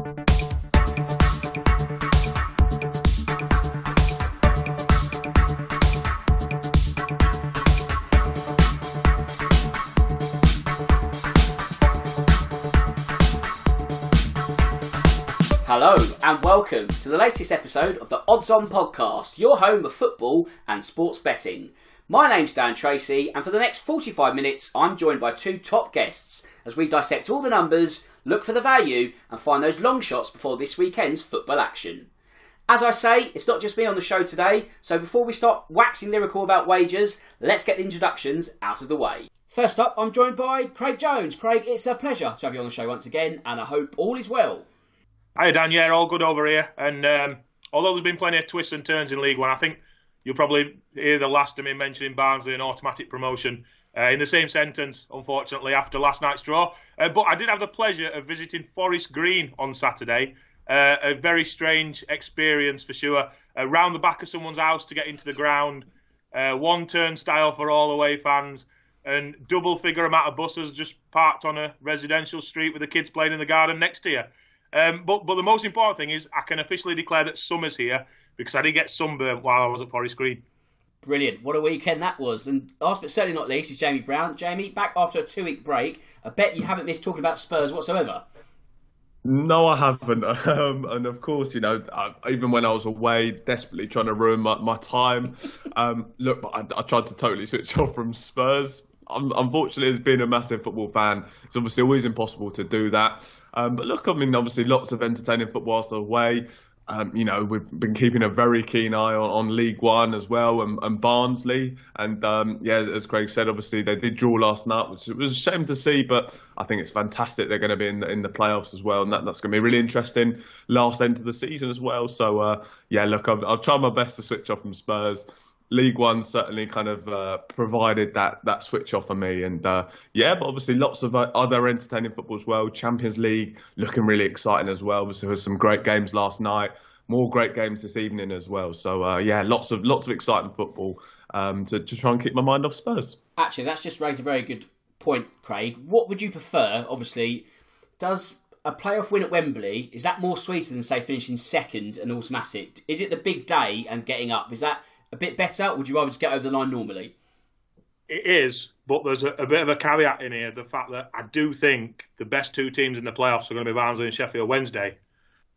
Hello and welcome to the latest episode of the Odds On Podcast, your home of football and sports betting. My name's Dan Tracey, and for the next 45 minutes, I'm joined by two top guests as we dissect all the numbers, look for the value, and find those long shots before this weekend's football action. As I say, it's not just me on the show today, so before we start waxing lyrical about wagers, let's get the introductions out of the way. First up, I'm joined by Craig Jones. Craig, it's a pleasure to have you on the show once again, and I hope all is well. Hi Dan, yeah, all good over here. And um, although there's been plenty of twists and turns in League One, I think you'll probably hear the last of me mentioning Barnsley and automatic promotion uh, in the same sentence, unfortunately, after last night's draw. Uh, but I did have the pleasure of visiting Forest Green on Saturday. Uh, a very strange experience for sure. Around the back of someone's house to get into the ground, uh, one turnstile for all away fans, and double figure amount of buses just parked on a residential street with the kids playing in the garden next to you. Um, but but the most important thing is I can officially declare that summer's here because I did get sunburn while I was at Forest Green. Brilliant. What a weekend that was. And last but certainly not least is Jamie Brown. Jamie, back after a two week break. I bet you haven't missed talking about Spurs whatsoever. No, I haven't. Um, and of course, you know, I, even when I was away, desperately trying to ruin my, my time. Um, look, I, I, tried to totally switch off from Spurs. Unfortunately, as being a massive football fan, it's obviously always impossible to do that. Um, but look, I mean, obviously, lots of entertaining football away. Um, you know, we've been keeping a very keen eye on, on League One as well and, and Barnsley. And um, yeah, as Craig said, obviously they did draw last night, which was a shame to see, but I think it's fantastic they're going to be in the, in the playoffs as well. And that, that's going to be really interesting last end of the season as well. So uh, yeah, look, I'll, I'll try my best to switch off from Spurs. League One certainly kind of uh, provided that that switch off for me, and uh, yeah, but obviously lots of other entertaining football as well. Champions League looking really exciting as well. Obviously, there was some great games last night, more great games this evening as well. So uh, yeah, lots of lots of exciting football um, to to try and keep my mind off Spurs. Actually, that's just raised a very good point, Craig. What would you prefer? Obviously, does a playoff win at Wembley is that more sweeter than say finishing second and automatic? Is it the big day and getting up? Is that a bit better? would you rather just get over the line normally? It is, but there's a, a, bit of a caveat in here: the fact that I do think the best two teams in the playoffs are going to be Barnsley and Sheffield Wednesday,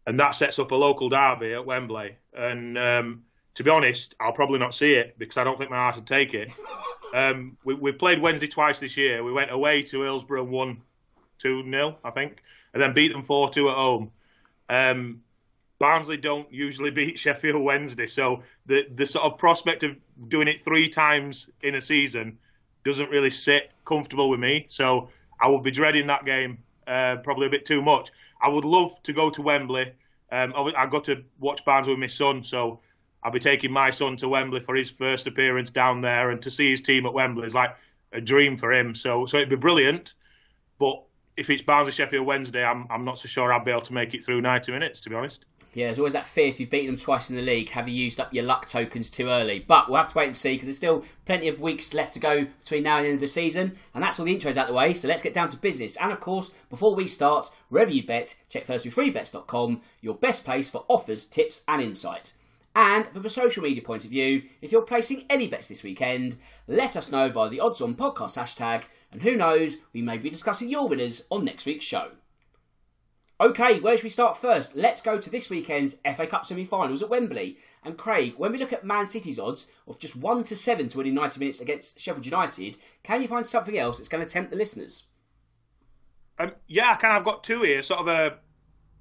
and that sets up a local derby at Wembley. And um, to be honest, I'll probably not see it because I don't think my heart would take it. um, we, we played Wednesday twice this year. We went away to Hillsborough and won two 0 I think, and then beat them four two at home. Um, Barnsley don't usually beat Sheffield Wednesday, so the the sort of prospect of doing it three times in a season doesn't really sit comfortable with me. So I will be dreading that game uh, probably a bit too much. I would love to go to Wembley. Um, I got to watch Barnsley with my son, so I'll be taking my son to Wembley for his first appearance down there, and to see his team at Wembley is like a dream for him. So so it'd be brilliant, but if it's Barnsley Sheffield Wednesday, I'm I'm not so sure I'll be able to make it through 90 minutes, to be honest. Yeah, there's always that fear if you've beaten them twice in the league, have you used up your luck tokens too early? But we'll have to wait and see because there's still plenty of weeks left to go between now and the end of the season. And that's all the intros out the way, so let's get down to business. And of course, before we start, wherever you bet, check firstlyfreebets.com, your best place for offers, tips, and insight. And from a social media point of view, if you're placing any bets this weekend, let us know via the Odds On Podcast hashtag, and who knows, we may be discussing your winners on next week's show. Okay, where should we start first? Let's go to this weekend's FA Cup semi-finals at Wembley. And Craig, when we look at Man City's odds of just one to seven to win in 90 minutes against Sheffield United, can you find something else that's going to tempt the listeners? Um, yeah, I kind of got two here. Sort of a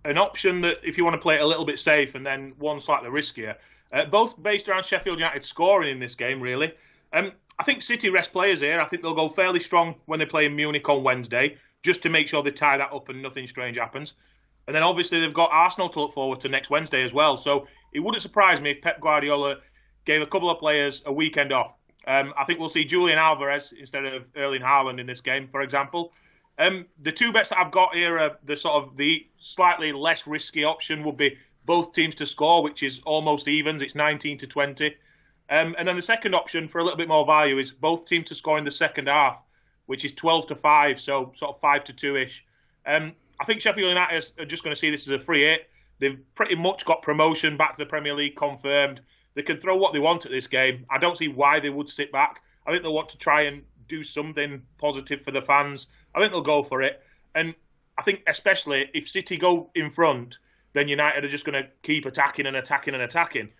an option that if you want to play it a little bit safe, and then one slightly riskier. Uh, both based around Sheffield United scoring in this game, really. Um, I think City rest players here. I think they'll go fairly strong when they play in Munich on Wednesday, just to make sure they tie that up and nothing strange happens. And then obviously they've got Arsenal to look forward to next Wednesday as well. So it wouldn't surprise me if Pep Guardiola gave a couple of players a weekend off. Um, I think we'll see Julian Alvarez instead of Erling Haaland in this game, for example. Um, the two bets that I've got here are the sort of the slightly less risky option would be both teams to score, which is almost evens. It's 19 to 20. Um, and then the second option for a little bit more value is both teams to score in the second half, which is 12 to 5, so sort of 5 to 2 ish. Um, I think Sheffield United are just going to see this as a free hit. They've pretty much got promotion back to the Premier League confirmed. They can throw what they want at this game. I don't see why they would sit back. I think they'll want to try and do something positive for the fans. I think they'll go for it. And I think especially if City go in front, then United are just going to keep attacking and attacking and attacking.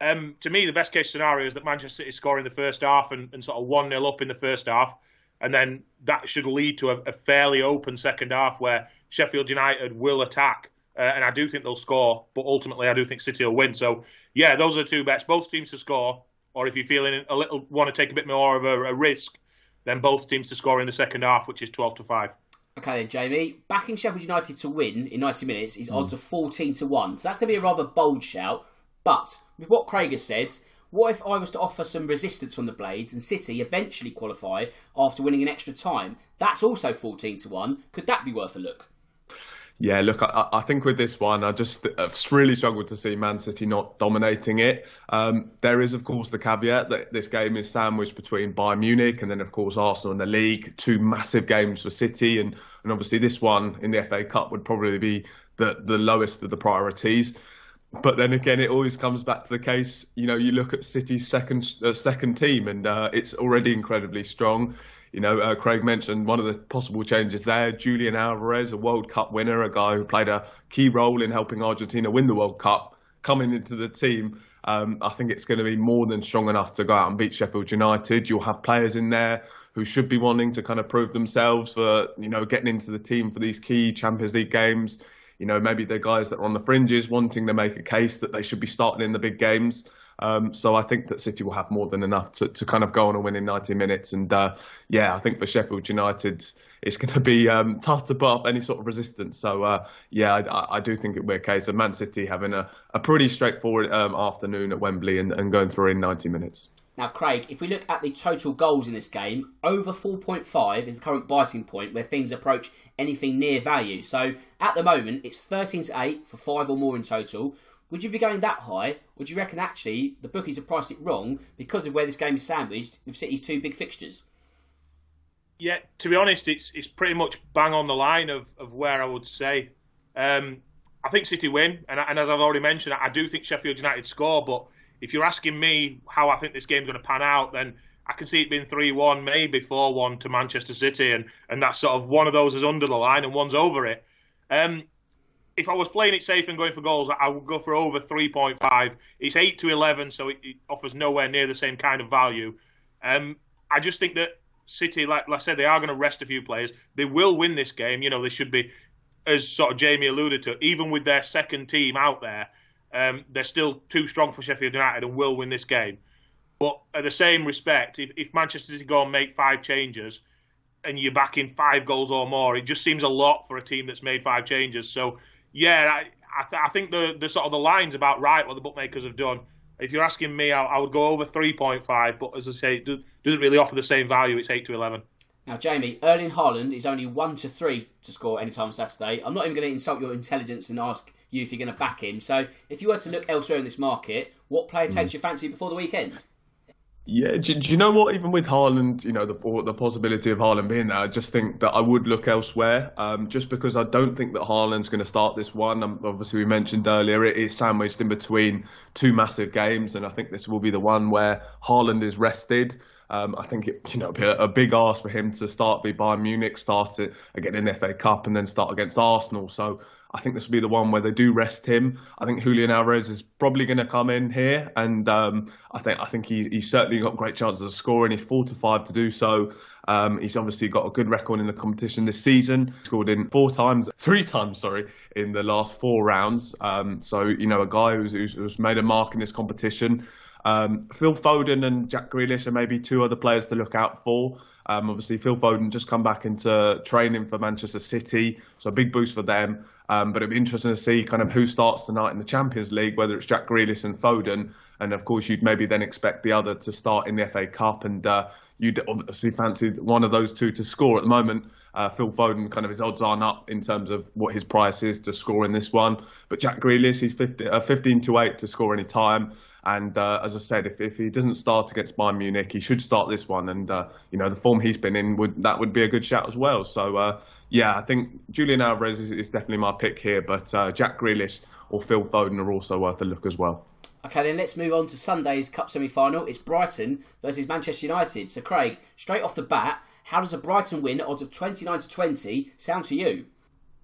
Um, to me, the best case scenario is that Manchester City score in the first half and, and sort of 1 0 up in the first half. And then that should lead to a, a, fairly open second half where Sheffield United will attack. Uh, and I do think they'll score, but ultimately I do think City will win. So, yeah, those are the two bets. Both teams to score, or if you're feeling a little, want to take a bit more of a, a risk, then both teams to score in the second half, which is 12 to 5. Okay, then, Jamie. Backing Sheffield United to win in 90 minutes is odds of 14 to 1. So that's going to be a rather bold shout. But with what Craig has said, what if I was to offer some resistance from the Blades and City eventually qualify after winning an extra time? That's also 14 to 1. Could that be worth a look? Yeah, look, I, I, think with this one, I just I've really struggled to see Man City not dominating it. Um, there is, of course, the caveat that this game is sandwiched between Bayern Munich and then, of course, Arsenal in the league. Two massive games for City, and, and obviously this one in the FA Cup would probably be the, the lowest of the priorities. But then again, it always comes back to the case. You know, you look at City's second uh, second team, and uh, it's already incredibly strong. You know, uh, Craig mentioned one of the possible changes there. Julian Alvarez, a World Cup winner, a guy who played a key role in helping Argentina win the World Cup, coming into the team. Um, I think it's going to be more than strong enough to go out and beat Sheffield United. You'll have players in there who should be wanting to kind of prove themselves for, you know, getting into the team for these key Champions League games. You know, maybe they're guys that are on the fringes wanting to make a case that they should be starting in the big games. Um, so I think that City will have more than enough to, to kind of go on and win in 90 minutes. And uh, yeah, I think for Sheffield United, it's going to be um, tough to put up any sort of resistance. So uh, yeah, I, I, do think it will be a case of Man City having a, a pretty straightforward um, afternoon at Wembley and, and going through in 90 minutes. Now, Craig, if we look at the total goals in this game, over 4.5 is the current biting point where things approach anything near value. So at the moment, it's 13 to 8 for five or more in total. Would you be going that high, or do you reckon actually the bookies have priced it wrong because of where this game is sandwiched with City's two big fixtures? Yeah, to be honest, it's it's pretty much bang on the line of, of where I would say. Um, I think City win, and, and, as I've already mentioned, I do think Sheffield United score. But if you're asking me how I think this game's going to pan out, then I can see it being 3 1, maybe 4 1 to Manchester City, and, and that's sort of one of those is under the line and one's over it. Um, if I was playing it safe and going for goals, I would go for over 3.5. It's 8 to 11, so it, it offers nowhere near the same kind of value. Um, I just think that City, like, like I said, they are going to rest a few players. They will win this game. You know, they should be, as sort of Jamie alluded to, even with their second team out there, um, they're still too strong for Sheffield United and will win this game. But at the same respect, if, if Manchester City go and make five changes and you're backing five goals or more, it just seems a lot for a team that's made five changes. So yeah, I, I, th- I, think the, the sort of the line's about right what the bookmakers have done. If you're asking me, I, I would go over 3.5, but as I say, it do, doesn't really offer the same value. It's 8 to 11. Now, Jamie, Erling Haaland is only 1 to 3 to score any time Saturday. I'm not even going to insult your intelligence and ask you if you're going to back him. So, if you were to look elsewhere in this market, what player takes mm. your fancy before the weekend? Yeah, do, do, you know what? Even with Haaland, you know, the the possibility of Haaland being there, I just think that I would look elsewhere. Um, just because I don't think that Haaland's going to start this one. Um, obviously, we mentioned earlier it is sandwiched in between two massive games, and I think this will be the one where Haaland is rested. Um, I think it, you know, be a, a, big ask for him to start be Bayern Munich, start it again in the FA Cup, and then start against Arsenal. So I think this will be the one where they do rest him. I think Julian Alvarez is probably going to come in here, and um, I think I think he, he's certainly got great chances of scoring. He's four to five to do so. Um, he's obviously got a good record in the competition this season. Scored in four times, three times, sorry, in the last four rounds. Um, so you know, a guy who's, who's, who's made a mark in this competition. Um, Phil Foden and Jack Grealish are maybe two other players to look out for. Um, obviously, Phil Foden just come back into training for Manchester City, so a big boost for them. Um, but it'd be interesting to see kind of who starts tonight in the Champions League, whether it's Jack Grealish and Foden, and of course you'd maybe then expect the other to start in the FA Cup, and uh, you'd obviously fancy one of those two to score. At the moment, Uh, Phil Foden, kind of his odds aren't up in terms of what his price is to score in this one. But Jack Grealish, he's 50, uh, 15 to 8 to score any time. And uh, as I said, if, if he doesn't start against Bayern Munich, he should start this one. And, uh, you know, the form he's been in, would that would be a good shout as well. So, uh, yeah, I think Julian Alvarez is, is, definitely my pick here. But uh, Jack Grealish or Phil Foden are also worth a look as well. Okay, then let's move on to Sunday's Cup semi final. It's Brighton versus Manchester United. So, Craig, straight off the bat, how does a Brighton win odds of 29 to 20 sound to you?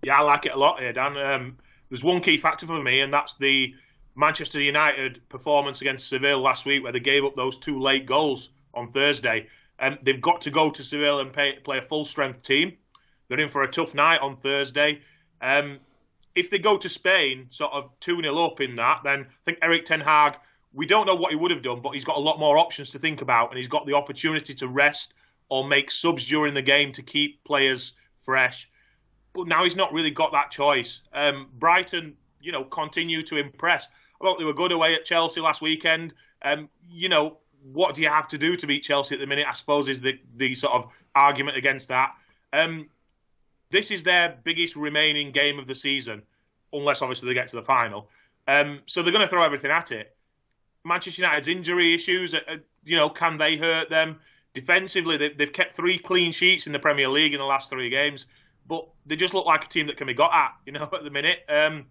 Yeah, I like it a lot here, Dan. Um, there's one key factor for me, and that's the Manchester United performance against Seville last week, where they gave up those two late goals on Thursday. And they've got to go to Seville and pay, play a full strength team. They're in for a tough night on Thursday. Um, if they go to Spain, sort of 2 0 up in that, then I think Erik Ten Hag, we don't know what he would have done, but he's got a lot more options to think about, and he's got the opportunity to rest or make subs during the game to keep players fresh. But now he's not really got that choice. Um, Brighton, you know, continue to impress. I thought they were good away at Chelsea last weekend. Um, you know, what do you have to do to beat Chelsea at the minute? I suppose is the the sort of argument against that. Um, this is their biggest remaining game of the season, unless obviously they get to the final. Um, so they're going to throw everything at it. Manchester United's injury issues, uh, uh, you know, can they hurt them? Defensively, they, have kept three clean sheets in the Premier League in the last three games, but they just look like a team that can be got at, you know, at the minute. Um,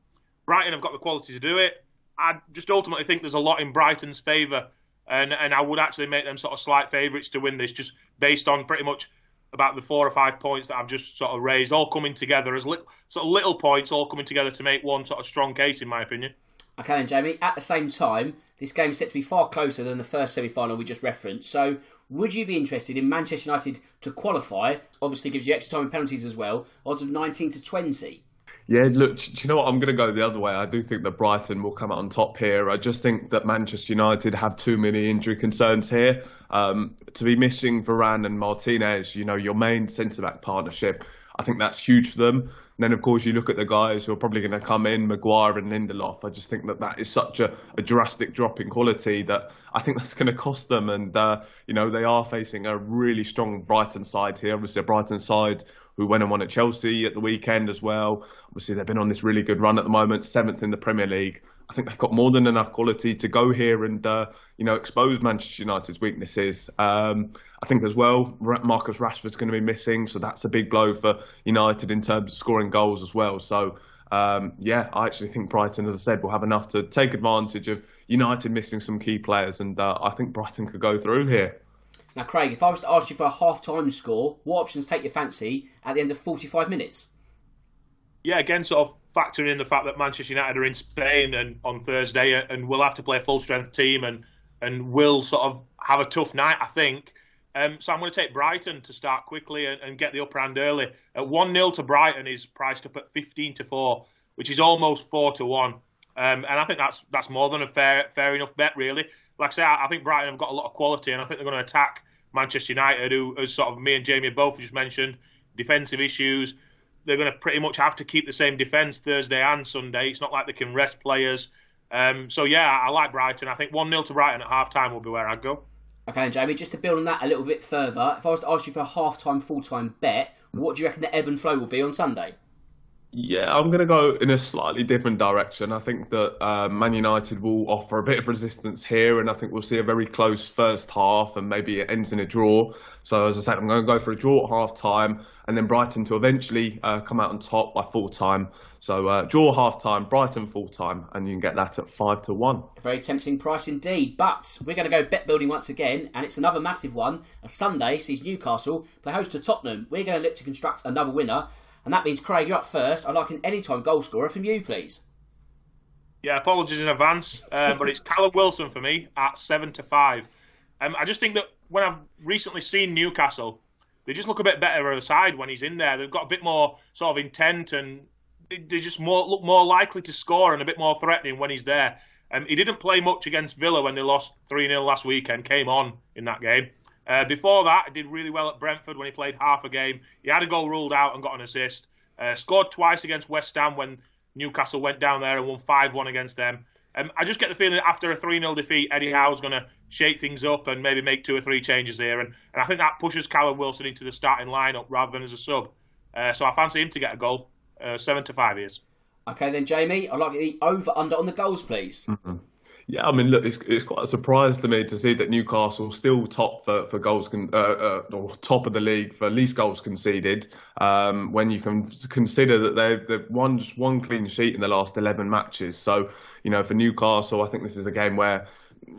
Brighton have got the quality to do it. I just ultimately think there's a lot in Brighton's favour, and and I would actually make them sort of slight favourites to win this, just based on pretty much about the four or five points that I've just sort of raised, all coming together as little, sort of little points, all coming together to make one sort of strong case, in my opinion. Okay, then, Jamie. At the same time, this game is set to be far closer than the first semi-final we just referenced. So, would you be interested in Manchester United to qualify? Obviously, gives you extra time and penalties as well. Odds of nineteen to twenty. Yeah, look, do you know what? I'm going to go the other way. I do think that Brighton will come out on top here. I just think that Manchester United have too many injury concerns here. Um, to be missing Varane and Martinez, you know, your main centre back partnership, I think that's huge for them. And then, of course, you look at the guys who are probably going to come in, Maguire and Lindelof. I just think that that is such a, a drastic drop in quality that I think that's going to cost them. And, uh, you know, they are facing a really strong Brighton side here. Obviously, a Brighton side who went and won at Chelsea at the weekend as well. Obviously, they've been on this really good run at the moment, seventh in the Premier League. I think they've got more than enough quality to go here and uh, you know expose Manchester United's weaknesses. Um, I think as well, Marcus Rashford's going to be missing, so that's a big blow for United in terms of scoring goals as well. So um, yeah, I actually think Brighton, as I said, will have enough to take advantage of United missing some key players, and uh, I think Brighton could go through here. Now, Craig, if I was to ask you for a half-time score, what options take your fancy at the end of 45 minutes? Yeah, again, sort of factoring in the fact that Manchester United are in Spain and on Thursday and will have to play a full-strength team and and will sort of have a tough night, I think. Um, so I'm going to take Brighton to start quickly and, and get the upper hand early. At one 0 to Brighton is priced up at 15 to four, which is almost four to one. Um, and I think that's that's more than a fair fair enough bet, really like I say, I, I think Brighton have got a lot of quality, and I think they're going to attack Manchester United, who, as sort of me and Jamie both just mentioned, defensive issues. They're going to pretty much have to keep the same defence Thursday and Sunday. It's not like they can rest players. Um, so yeah, I like Brighton. I think one 0 to Brighton at half time will be where I'd go. Okay, Jamie, just to build on that a little bit further, if I was to ask you for a half time, full time bet, what do you reckon the ebb and flow will be on Sunday? Yeah, I'm going to go in a slightly different direction. I think that uh, Man United will offer a bit of resistance here, and I think we'll see a very close first half, and maybe it ends in a draw. So, as I said, I'm going to go for a draw at half time, and then Brighton to eventually uh, come out on top by full time. So, uh, draw half time, Brighton full time, and you can get that at five to one. A very tempting price indeed. But we're going to go bet building once again, and it's another massive one. A Sunday sees Newcastle play host to Tottenham. We're going to look to construct another winner. And that means, Craig, you're up first. I'd like an anytime goal scorer from you, please. Yeah, apologies in advance, uh, but it's Callum Wilson for me at seven to five. Um, I just think that when I've recently seen Newcastle, they just look a bit better of a side when he's in there. They've got a bit more sort of intent and they just more look more likely to score and a bit more threatening when he's there. Um, he didn't play much against Villa when they lost 3 0 last weekend, came on in that game. Uh, before that, he did really well at Brentford when he played half a game. He had a goal ruled out and got an assist. Uh, scored twice against West Ham when Newcastle went down there and won 5 1 against them. Um, I just get the feeling that after a 3 0 defeat, Eddie Howe's going to shake things up and maybe make two or three changes here. And, and I think that pushes Callum Wilson into the starting lineup rather than as a sub. Uh, so I fancy him to get a goal. Uh, seven to five years. Okay, then Jamie, I'd like the over under on the goals, please. Mm-hmm. Yeah, I mean, look, it's, it's quite a surprise to me to see that Newcastle still top for, for goals, con- uh, uh, or top of the league for least goals conceded. Um, when you can consider that they've, they've won just one clean sheet in the last 11 matches. So, you know, for Newcastle, I think this is a game where,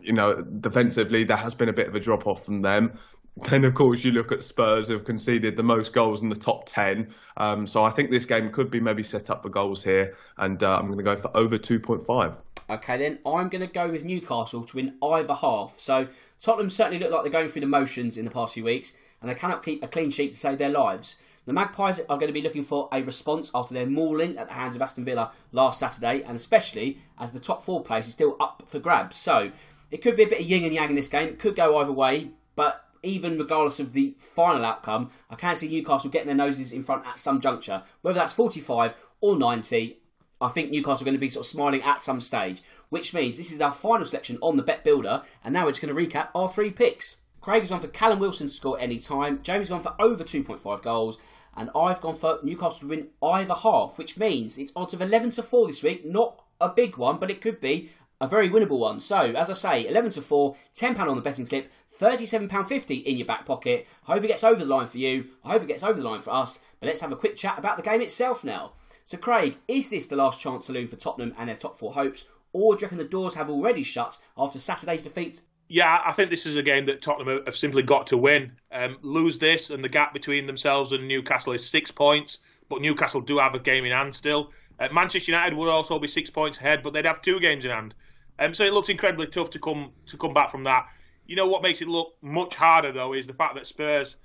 you know, defensively there has been a bit of a drop off from them. Then, of course, you look at Spurs who have conceded the most goals in the top 10. Um, so I think this game could be maybe set up for goals here. And uh, I'm going to go for over 2.5. Okay, then I'm going to go with Newcastle to win either half. So Tottenham certainly look like they're going through the motions in the past few weeks, and they cannot keep a clean sheet to save their lives. The Magpies are going to be looking for a response after their mauling at the hands of Aston Villa last Saturday, and especially as the top four place is still up for grabs. So it could be a bit of yin and yang in this game. It could go either way, but even regardless of the final outcome, I can see Newcastle getting their noses in front at some juncture. Whether that's 45 or 90, I think Newcastle are going to be sort of smiling at some stage, which means this is our final selection on the Bet Builder, and now we're just going to recap our three picks. Craig's gone for Callum Wilson to score any time, Jamie's gone for over 2.5 goals, and I've gone for Newcastle to win either half, which means it's odds of 11 to 4 this week, not a big one, but it could be a very winnable one. So, as I say, 11 to 4, £10 on the betting slip, £37.50 in your back pocket. I hope it gets over the line for you. I hope it gets over the line for us. But let's have a quick chat about the game itself now. So, Craig, is this the last chance saloon for Tottenham and their top four hopes? Or do you reckon the doors have already shut after Saturday's defeat? Yeah, I think this is a game that Tottenham have simply got to win. Um, lose this, and the gap between themselves and Newcastle is six points. But Newcastle do have a game in hand still. Uh, Manchester United would also be six points ahead, but they'd have two games in hand. Um, so it looks incredibly tough to come to come back from that. You know what makes it look much harder though is the fact that Spurs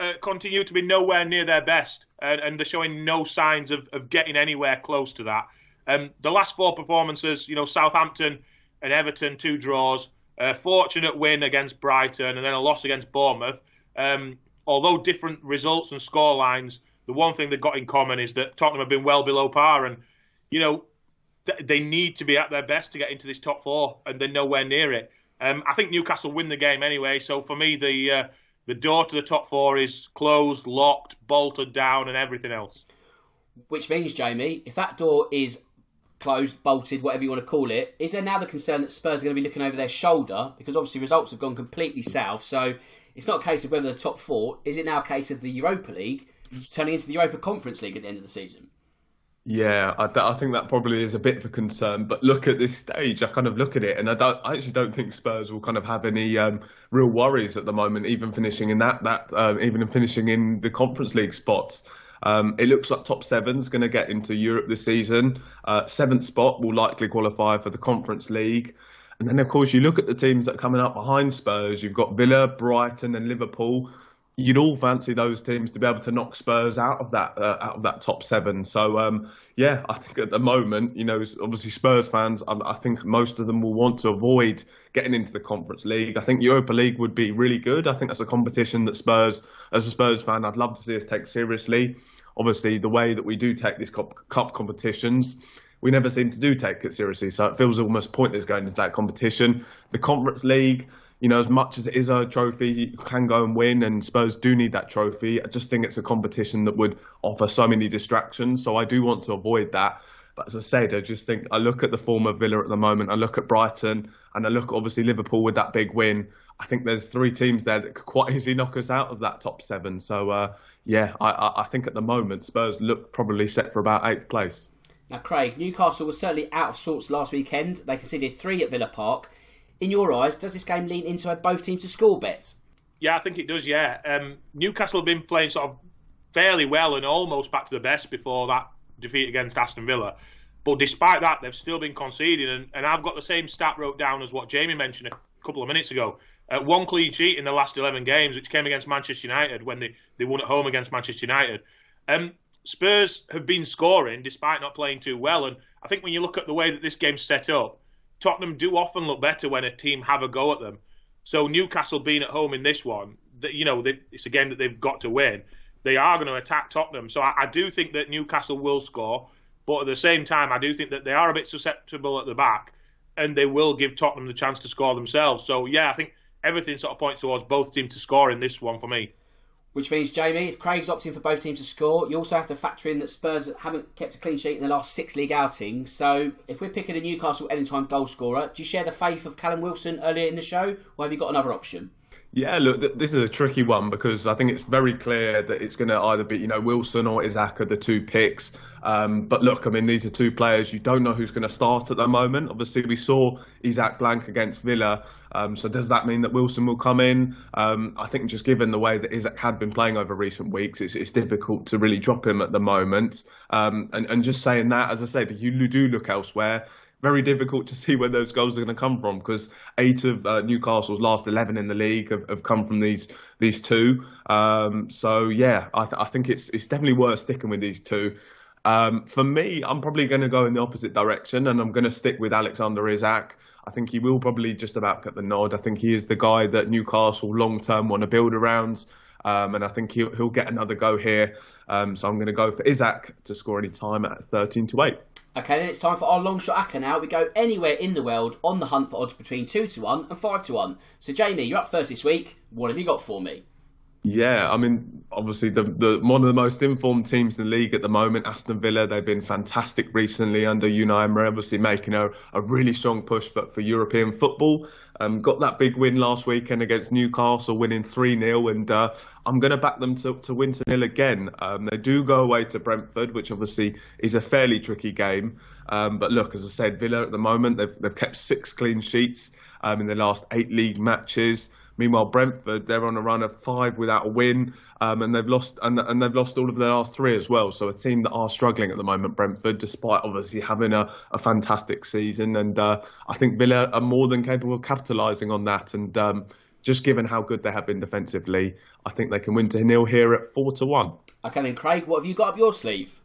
uh, continue to be nowhere near their best, and, and they're showing no signs of, of, getting anywhere close to that. Um, the last four performances, you know, Southampton and Everton, two draws, a fortunate win against Brighton, and then a loss against Bournemouth. Um, although different results and score lines, the one thing they've got in common is that Tottenham have been well below par, and you know they need to be at their best to get into this top four, and they're nowhere near it. Um, I think Newcastle win the game anyway. So for me, the uh, the door to the top four is closed, locked, bolted down, and everything else. Which means, Jamie, if that door is closed, bolted, whatever you want to call it, is there now the concern that Spurs are going to be looking over their shoulder because obviously results have gone completely south? So it's not a case of whether the top four. Is it now a case of the Europa League turning into the Europa Conference League at the end of the season? Yeah, I, I, think that probably is a bit of a concern. But look at this stage, I kind of look at it, and I, don't, I actually don't think Spurs will kind of have any um, real worries at the moment, even finishing in that that um, even in finishing in the Conference League spots. Um, it looks like top seven's going to get into Europe this season. Uh, seventh spot will likely qualify for the Conference League. And then, of course, you look at the teams that are coming up behind Spurs. You've got Villa, Brighton, and Liverpool you'd all fancy those teams to be able to knock Spurs out of that uh, out of that top seven. So um, yeah, I think at the moment, you know, obviously Spurs fans, I, I, think most of them will want to avoid getting into the Conference League. I think Europa League would be really good. I think that's a competition that Spurs, as a Spurs fan, I'd love to see us take seriously. Obviously, the way that we do take these cup, cup competitions we never seem to do take it seriously. So it feels almost pointless going into that competition. The Conference League, you know, as much as it is a trophy, you can go and win, and Spurs do need that trophy. I just think it's a competition that would offer so many distractions. So I do want to avoid that. But as I said, I just think I look at the form of Villa at the moment, I look at Brighton, and I look obviously Liverpool with that big win. I think there's three teams there that could quite easily knock us out of that top seven. So uh, yeah, I, I think at the moment Spurs look probably set for about eighth place. Now, Craig, Newcastle was certainly out of sorts last weekend. They conceded three at Villa Park in your eyes, does this game lean into a both teams to score bet? Yeah, I think it does. Yeah, um, Newcastle have been playing sort of fairly well and almost back to the best before that defeat against Aston Villa. But despite that, they've still been conceding, and, and I've got the same stat wrote down as what Jamie mentioned a couple of minutes ago. Uh, one clean sheet in the last 11 games, which came against Manchester United when they, they won at home against Manchester United. Um, Spurs have been scoring despite not playing too well, and I think when you look at the way that this game's set up, Tottenham do often look better when a team have a go at them. So Newcastle being at home in this one, you know, it's a game that they've got to win. They are going to attack Tottenham. So I, I do think that Newcastle will score, but at the same time, I do think that they are a bit susceptible at the back, and they will give Tottenham the chance to score themselves. So yeah, I think everything sort of points towards both teams to score in this one for me Which means, Jamie, if Craig's opting for both teams to score, you also have to factor in that Spurs haven't kept a clean sheet in the last six league outings. So if we're picking a Newcastle anytime goal scorer, do you share the faith of Callum Wilson earlier in the show, or have you got another option? Yeah, look, this is a tricky one because I think it's very clear that it's going to either be, you know, Wilson or Isak are the two picks. Um, but look, I mean, these are two players you don't know who's going to start at the moment. Obviously, we saw Isak blank against Villa. Um, so does that mean that Wilson will come in? Um, I think just given the way that Isak had been playing over recent weeks, it's, it's difficult to really drop him at the moment. Um, and, and just saying that, as I said, you do look elsewhere very difficult to see where those goals are going to come from because eight of uh, Newcastle's last eleven in the league have, have come from these these two. Um, so yeah, I, th- I, think it's it's definitely worth sticking with these two. Um, for me, I'm probably going to go in the opposite direction, and I'm going to stick with Alexander Isak. I think he will probably just about get the nod. I think he is the guy that Newcastle long term want to build around. Um, and I think he'll, he'll get another go here. Um, so I'm going to go for Isak to score any time at 13 to 8. Okay, then it's time for our long shot acca now. We go anywhere in the world on the hunt for odds between 2 to 1 and 5 to 1. So, Jamie, you're up first this week. What have you got for me? Yeah, I mean, obviously, the, the one of the most informed teams in the league at the moment, Aston Villa, they've been fantastic recently under Unai Emery, obviously making a, a really strong push for, for European football. Um, got that big win last weekend against Newcastle, winning 3 0, and uh, I'm going to back them to, to win to nil again. Um, they do go away to Brentford, which obviously is a fairly tricky game. Um, but look, as I said, Villa at the moment, they've, they've kept six clean sheets um, in the last eight league matches. Meanwhile, Brentford they're on a run of five without a win, um, and they've lost and, and they've lost all of their last three as well. So a team that are struggling at the moment, Brentford, despite obviously having a, a fantastic season. And uh, I think Villa are more than capable of capitalising on that. And um, just given how good they have been defensively, I think they can win to nil here at four to one. Okay, then Craig, what have you got up your sleeve?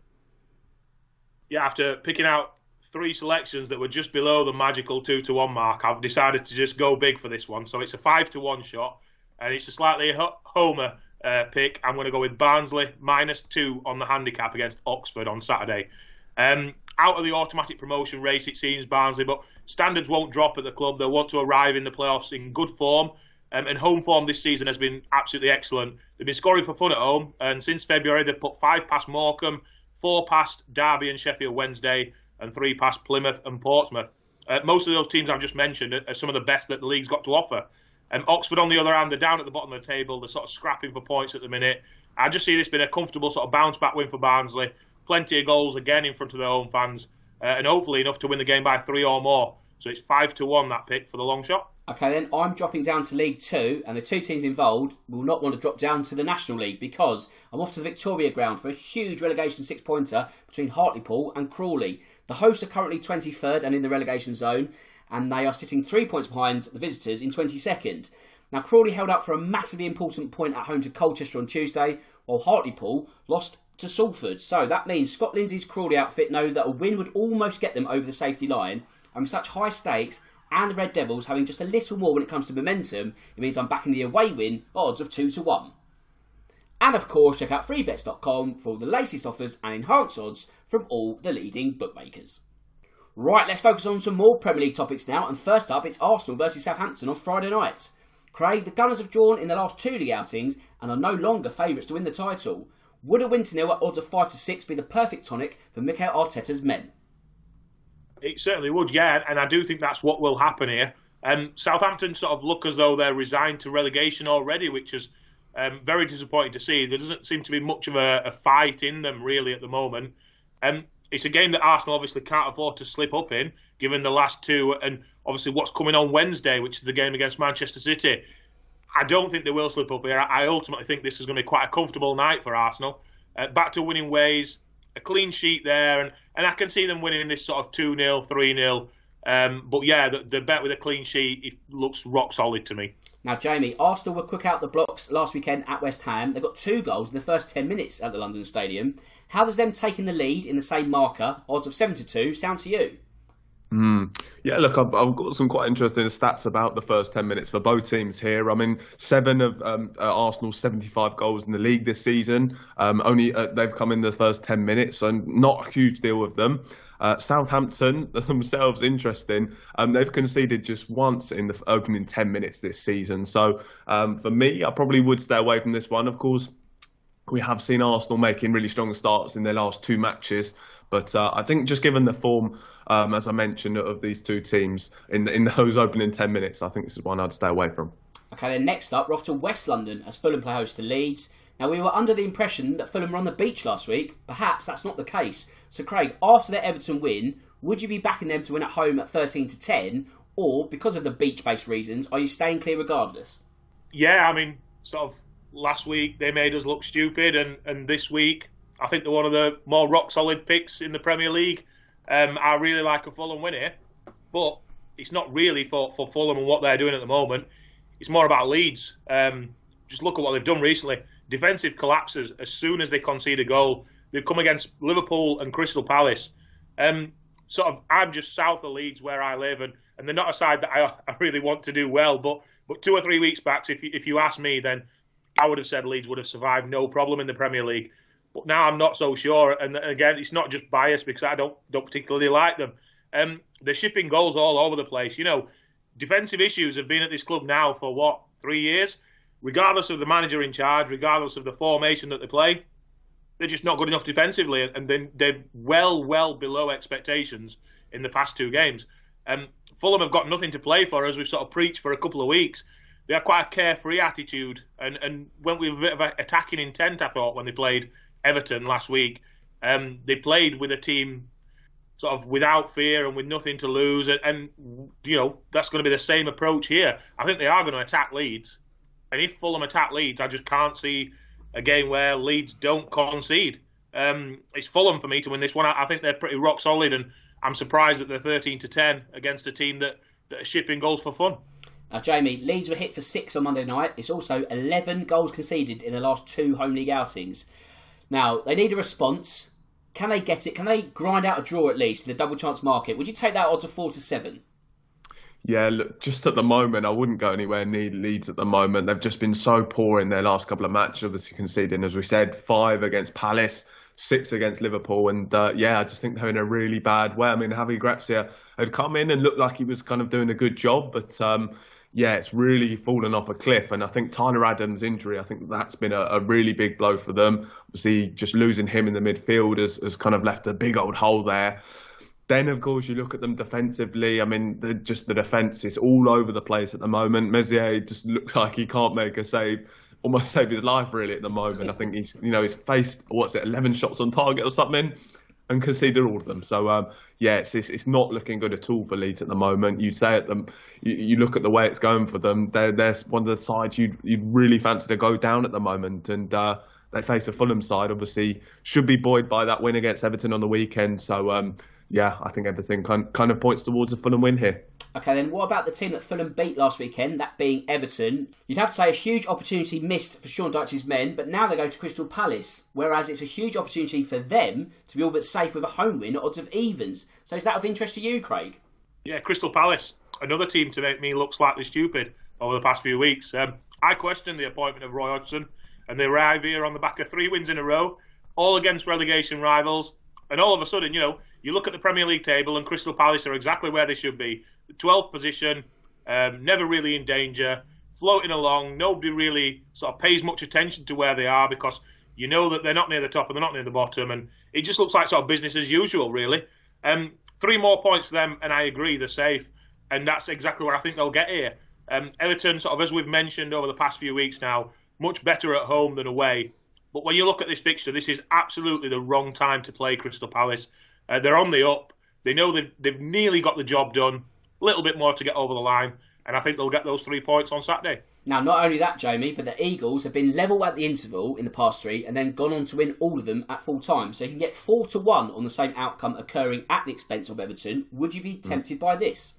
Yeah, after picking out three selections that were just below the magical two to one mark, I've decided to just go big for this one. So it's a five to one shot, and it's a slightly homer uh, pick. I'm going to go with Barnsley minus two on the handicap against Oxford on Saturday. Um, out of the automatic promotion race, it seems Barnsley, but standards won't drop at the club. They'll want to arrive in the playoffs in good form. Um, and home form this season has been absolutely excellent. They've been scoring for fun at home, and since February they've put five past Morecambe, four past Derby and Sheffield Wednesday, and three past Plymouth and Portsmouth. Uh, most of those teams I've just mentioned are, some of the best that the league's got to offer. Um, Oxford, on the other hand, they're down at the bottom of the table. They're sort of scrapping for points at the minute. I just see this being a comfortable sort of bounce back win for Barnsley. Plenty of goals again in front of their home fans, uh, and hopefully enough to win the game by three or more. So it's five to one that pick for the long shot. Okay, then I'm dropping down to League Two, and the two teams involved will not want to drop down to the National League because I'm off to the Victoria Ground for a huge relegation six pointer between Hartlepool and Crawley. The hosts are currently 23rd and in the relegation zone, and they are sitting three points behind the visitors in 22nd. Now, Crawley held up for a massively important point at home to Colchester on Tuesday, while Hartlepool lost to Salford. So that means Scott Lindsey's Crawley outfit know that a win would almost get them over the safety line, and with such high stakes and the Red Devils having just a little more when it comes to momentum, it means I'm backing the away win odds of 2 to 1. And of course, check out freebets.com for all the latest offers and enhanced odds from all the leading bookmakers. Right, let's focus on some more Premier League topics now. And first up, it's Arsenal versus Southampton on Friday night. Craig, the Gunners have drawn in the last two league outings and are no longer favourites to win the title. Would a win to nil at odds of 5 to 6 be the perfect tonic for Mikel Arteta's men? It certainly would, yeah, and I do think that's what will happen here. Um, Southampton sort of look as though they're resigned to relegation already, which is um, very disappointing to see. There doesn't seem to be much of a, a fight in them really at the moment. Um, it's a game that Arsenal obviously can't afford to slip up in, given the last two, and obviously what's coming on Wednesday, which is the game against Manchester City. I don't think they will slip up here. I ultimately think this is going to be quite a comfortable night for Arsenal. Uh, back to winning ways, a clean sheet there, and, and I can see them winning this sort of 2 0, 3 0. Um, but yeah, the, the, bet with a clean sheet it looks rock solid to me. Now, Jamie, Arsenal were quick out the blocks last weekend at West Ham. They got two goals in the first 10 minutes at the London Stadium. How does them taking the lead in the same marker, odds of 7 to 2, sound to you? Mm. Yeah, look, I've, I've, got some quite interesting stats about the first 10 minutes for both teams here. I mean, seven of um, uh, Arsenal's 75 goals in the league this season. Um, only uh, they've come in the first 10 minutes, so not a huge deal with them. Uh, Southampton themselves, interesting. Um, they've conceded just once in the opening 10 minutes this season. So um, for me, I probably would stay away from this one. Of course, we have seen Arsenal making really strong starts in their last two matches. But uh, I think just given the form, um, as I mentioned, of these two teams in in those opening 10 minutes, I think this is one I'd stay away from. Okay, then next up, we're off to West London as Fulham play host to Leeds. Now, we were under the impression that Fulham were on the beach last week. Perhaps that's not the case. So, Craig, after their Everton win, would you be backing them to win at home at 13 to 10? Or, because of the beach based reasons, are you staying clear regardless? Yeah, I mean, sort of last week they made us look stupid, and, and this week I think they're one of the more rock solid picks in the Premier League. Um, I really like a Fulham win here, but it's not really for, for Fulham and what they're doing at the moment. It's more about Leeds. Um, just look at what they've done recently. Defensive collapses as soon as they concede a goal. They've come against Liverpool and Crystal Palace. Um, sort of, I'm just south of Leeds where I live, and, and they're not a side that I, I really want to do well. But but two or three weeks back, if you, if you ask me, then I would have said Leeds would have survived no problem in the Premier League. But now I'm not so sure. And again, it's not just bias because I don't don't particularly like them. Um, they're shipping goals all over the place. You know, defensive issues have been at this club now for what three years. Regardless of the manager in charge, regardless of the formation that they play, they're just not good enough defensively, and then they're well, well below expectations in the past two games. Um, Fulham have got nothing to play for, as we've sort of preached for a couple of weeks. They had quite a carefree attitude and, and went with a bit of attacking intent, I thought, when they played Everton last week. Um, they played with a team sort of without fear and with nothing to lose, and, and you know that's going to be the same approach here. I think they are going to attack Leeds, and if Fulham attack Leeds, I just can't see a game where Leeds don't concede. Um, it's Fulham for me to win this one. I, I think they're pretty rock solid, and I'm surprised that they're 13 to 10 against a team that, that are shipping goals for fun. Now, Jamie, Leeds were hit for six on Monday night. It's also 11 goals conceded in the last two home league outings. Now, they need a response. Can they get it? Can they grind out a draw at least in the double chance market? Would you take that odds of 4 to 7? Yeah, look, just at the moment, I wouldn't go anywhere near Leeds at the moment. They've just been so poor in their last couple of matches, obviously conceding, as we said, five against Palace, six against Liverpool. And uh, yeah, I just think they're in a really bad way. I mean, Javi Gracia had come in and looked like he was kind of doing a good job, but um, yeah, it's really fallen off a cliff. And I think Tyler Adams' injury, I think that's been a, a, really big blow for them. Obviously, just losing him in the midfield has, has kind of left a big old hole there. Then, of course, you look at them defensively. I mean, just the defence is all over the place at the moment. Meslier just looks like he can't make a save, almost save his life really at the moment. I think he's, you know, he's faced what's it, 11 shots on target or something, and conceded all of them. So, um, yeah, it's, it's, it's not looking good at all for Leeds at the moment. You say at them, you, you look at the way it's going for them. They're they're one of the sides you'd you'd really fancy to go down at the moment, and. Uh, they face a Fulham side, obviously, should be buoyed by that win against Everton on the weekend. So, um, yeah, I think everything kind kind of points towards a Fulham win here. Okay, then what about the team that Fulham beat last weekend, that being Everton? You'd have to say a huge opportunity missed for Sean Dyche's men, but now they go to Crystal Palace, whereas it's a huge opportunity for them to be all but safe with a home win at odds of evens. So is that of interest to you, Craig? Yeah, Crystal Palace, another team to make me look slightly stupid over the past few weeks. Um, I questioned the appointment of Roy Hodgson, and they arrive here on the back of three wins in a row, all against relegation rivals, and all of a sudden, you know, you look at the Premier League table, and Crystal Palace are exactly where they should be. The 12th position, um, never really in danger, floating along. Nobody really sort of pays much attention to where they are because you know that they're not near the top and they're not near the bottom, and it just looks like sort of business as usual, really. Um, three more points for them, and I agree, they're safe, and that's exactly where I think they'll get here. Um, Everton, sort of as we've mentioned over the past few weeks now, much better at home than away. But when you look at this fixture, this is absolutely the wrong time to play Crystal Palace. Uh, they're on the up. They know they've, they've nearly got the job done. A little bit more to get over the line, and I think they'll get those three points on Saturday. Now, not only that, Jamie, but the Eagles have been level at the interval in the past three, and then gone on to win all of them at full time. So you can get four to one on the same outcome occurring at the expense of Everton. Would you be tempted mm. by this?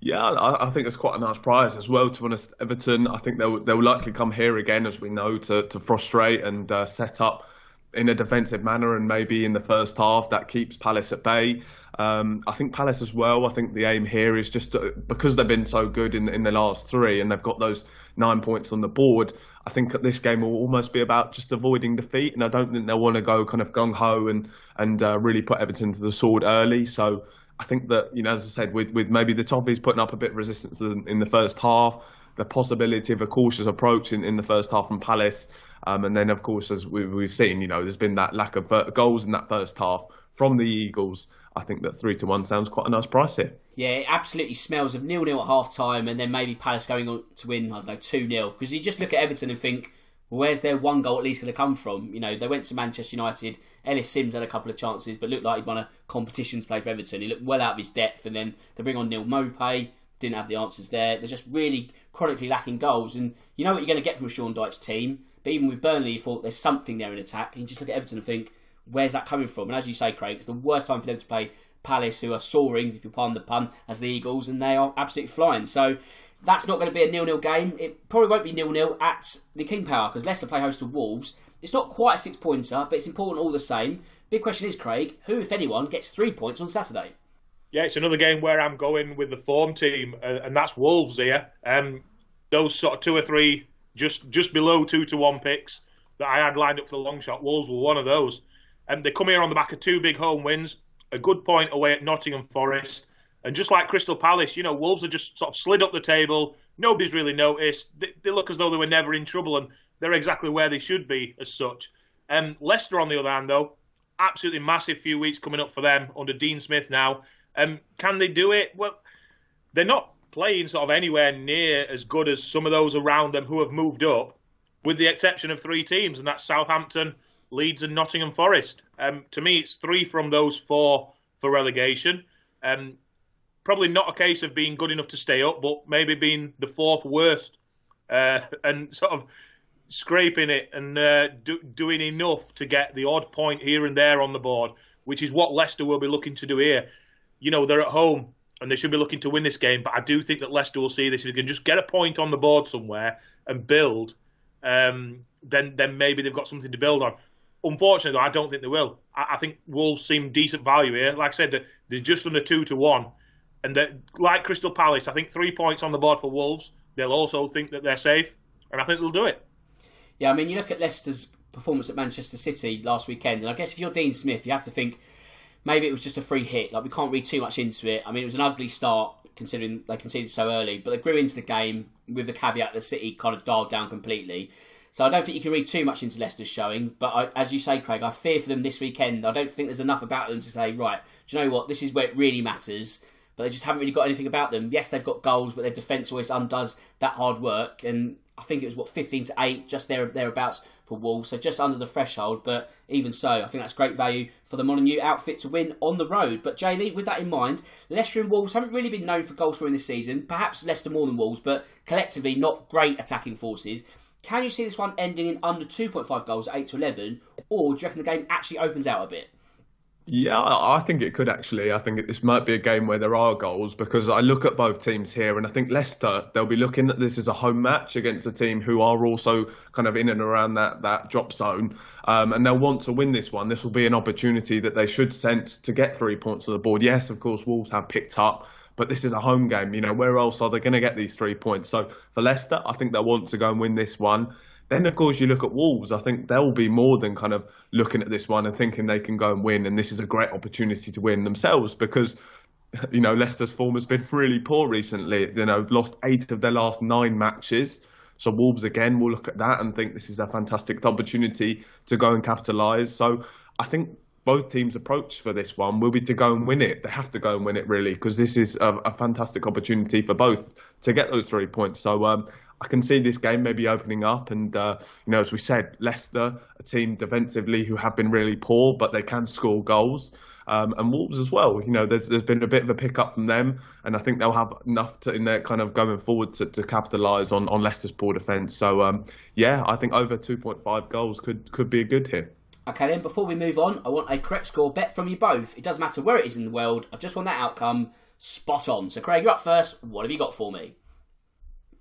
Yeah, I, I, think it's quite a nice prize as well. To be honest, Everton, I think they'll they'll likely come here again, as we know, to to frustrate and uh, set up in a defensive manner and maybe in the first half that keeps Palace at bay. Um, I think Palace as well. I think the aim here is just to, because they've been so good in in the last three and they've got those nine points on the board. I think this game will almost be about just avoiding defeat, and I don't think they'll want to go kind of gung ho and and uh, really put Everton to the sword early. So. I think that you know, as I said, with, with maybe the Toffees putting up a bit of resistance in the first half, the possibility of a cautious approach in, in the first half from Palace. Um, and then, of course, as we, we've seen, you know, there's been that lack of goals in that first half from the Eagles. I think that three to one sounds quite a nice price here. Yeah, it absolutely smells of nil nil at half time, and then maybe Palace going on to win. I don't know two 0 because you just look at Everton and think, well, where's their one goal at least going to come from? You know, they went to Manchester United. Ellis Sims had a couple of chances, but looked like he'd won a competitions play for Everton. He looked well out of his depth, and then they bring on Neal Maupay. Didn't have the answers there. They're just really chronically lacking goals, and you know what you're going to get from a Sean Dyche team. But even with Burnley, you thought there's something there in attack, and you just look at Everton and think, where's that coming from? And as you say, Craig, it's the worst time for them to play Palace, who are soaring, if you pardon the pun, as the Eagles, and they are absolutely flying. So that's not going to be a nil-nil game. It probably won't be nil-nil at the King Power because Leicester play host to Wolves. It's not quite a six-pointer, but it's important all the same. Big question is, Craig, who, if anyone, gets three points on Saturday? Yeah, it's another game where I'm going with the form team, uh, and that's Wolves here. Um, those sort of two or three, just just below two to one picks that I had lined up for the long shot. Wolves were one of those. Um, they come here on the back of two big home wins, a good point away at Nottingham Forest, and just like Crystal Palace, you know, Wolves have just sort of slid up the table. Nobody's really noticed. They, they look as though they were never in trouble, and they're exactly where they should be as such. Um, Leicester, on the other hand, though, absolutely massive few weeks coming up for them under Dean Smith now. Um, can they do it? Well, they're not playing sort of anywhere near as good as some of those around them who have moved up, with the exception of three teams, and that's Southampton, Leeds, and Nottingham Forest. Um, to me, it's three from those four for relegation. Um, probably not a case of being good enough to stay up, but maybe being the fourth worst uh, and sort of scraping it and uh, do, doing enough to get the odd point here and there on the board, which is what Leicester will be looking to do here. You know, they're at home and they should be looking to win this game, but I do think that Leicester will see this. If they can just get a point on the board somewhere and build, um, then then maybe they've got something to build on. Unfortunately, I don't think they will. I, I think Wolves seem decent value here. Like I said, they're just under two to one and like Crystal Palace, I think three points on the board for Wolves. They'll also think that they're safe, and I think they'll do it. Yeah, I mean, you look at Leicester's performance at Manchester City last weekend, and I guess if you're Dean Smith, you have to think maybe it was just a free hit. Like we can't read too much into it. I mean, it was an ugly start considering they conceded so early, but they grew into the game with the caveat that City kind of dialed down completely. So I don't think you can read too much into Leicester's showing. But I, as you say, Craig, I fear for them this weekend. I don't think there's enough about them to say, right, do you know what? This is where it really matters but they just haven't really got anything about them. Yes, they've got goals, but their defence always undoes that hard work. And I think it was what 15 to 8, just there thereabouts for Wolves, so just under the threshold. But even so, I think that's great value for the Molyneux outfit to win on the road. But Jamie, with that in mind, Leicester and Wolves haven't really been known for goal scoring this season. Perhaps Leicester more than Wolves, but collectively not great attacking forces. Can you see this one ending in under 2.5 goals at 8 to 11, or do you reckon the game actually opens out a bit? Yeah, I think it could actually. I think this might be a game where there are goals because I look at both teams here and I think Leicester, they'll be looking at this as a home match against a team who are also kind of in and around that, that drop zone. Um, and they'll want to win this one. This will be an opportunity that they should sense to get three points on the board. Yes, of course, Wolves have picked up, but this is a home game. You know, where else are they going to get these three points? So for Leicester, I think they'll want to go and win this one. Then, of course, you look at Wolves. I think they'll be more than kind of looking at this one and thinking they can go and win. And this is a great opportunity to win themselves because, you know, Leicester's form has been really poor recently. You know, lost eight of their last nine matches. So Wolves again will look at that and think this is a fantastic opportunity to go and capitalise. So I think both teams' approach for this one will be to go and win it. They have to go and win it really because this is a, a, fantastic opportunity for both to get those three points. So um, I can see this game maybe opening up, and uh, you know, as we said, Leicester, a team defensively who have been really poor, but they can score goals. Um, and Wolves as well. You know, there's there's been a bit of a pickup from them, and I think they'll have enough to, in their kind of going forward to, to capitalise on, on Leicester's poor defence. So um, yeah, I think over 2.5 goals could could be a good here. Okay, then before we move on, I want a correct score bet from you both. It doesn't matter where it is in the world. I just want that outcome spot on. So Craig, you're up first. What have you got for me?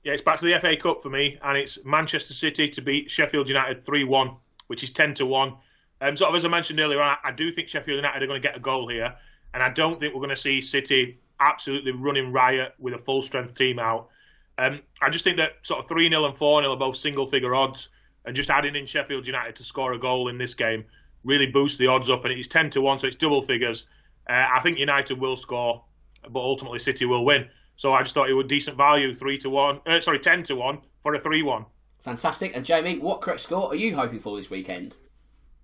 Yeah, it's back to the FA Cup for me, and it's Manchester City to beat Sheffield United 3 1, which is 10 to 1. Um, sort of as I mentioned earlier, I, I do think Sheffield United are going to get a goal here, and I don't think we're going to see City absolutely running riot with a full strength team out. Um, I just think that sort of 3 0 and 4 0 are both single figure odds, and just adding in Sheffield United to score a goal in this game really boosts the odds up, and it's 10 to 1, so it's double figures. Uh, I think United will score, but ultimately City will win. So I just thought it was decent value, three to one. Uh, sorry, ten to one for a three-one. Fantastic. And Jamie, what correct score are you hoping for this weekend?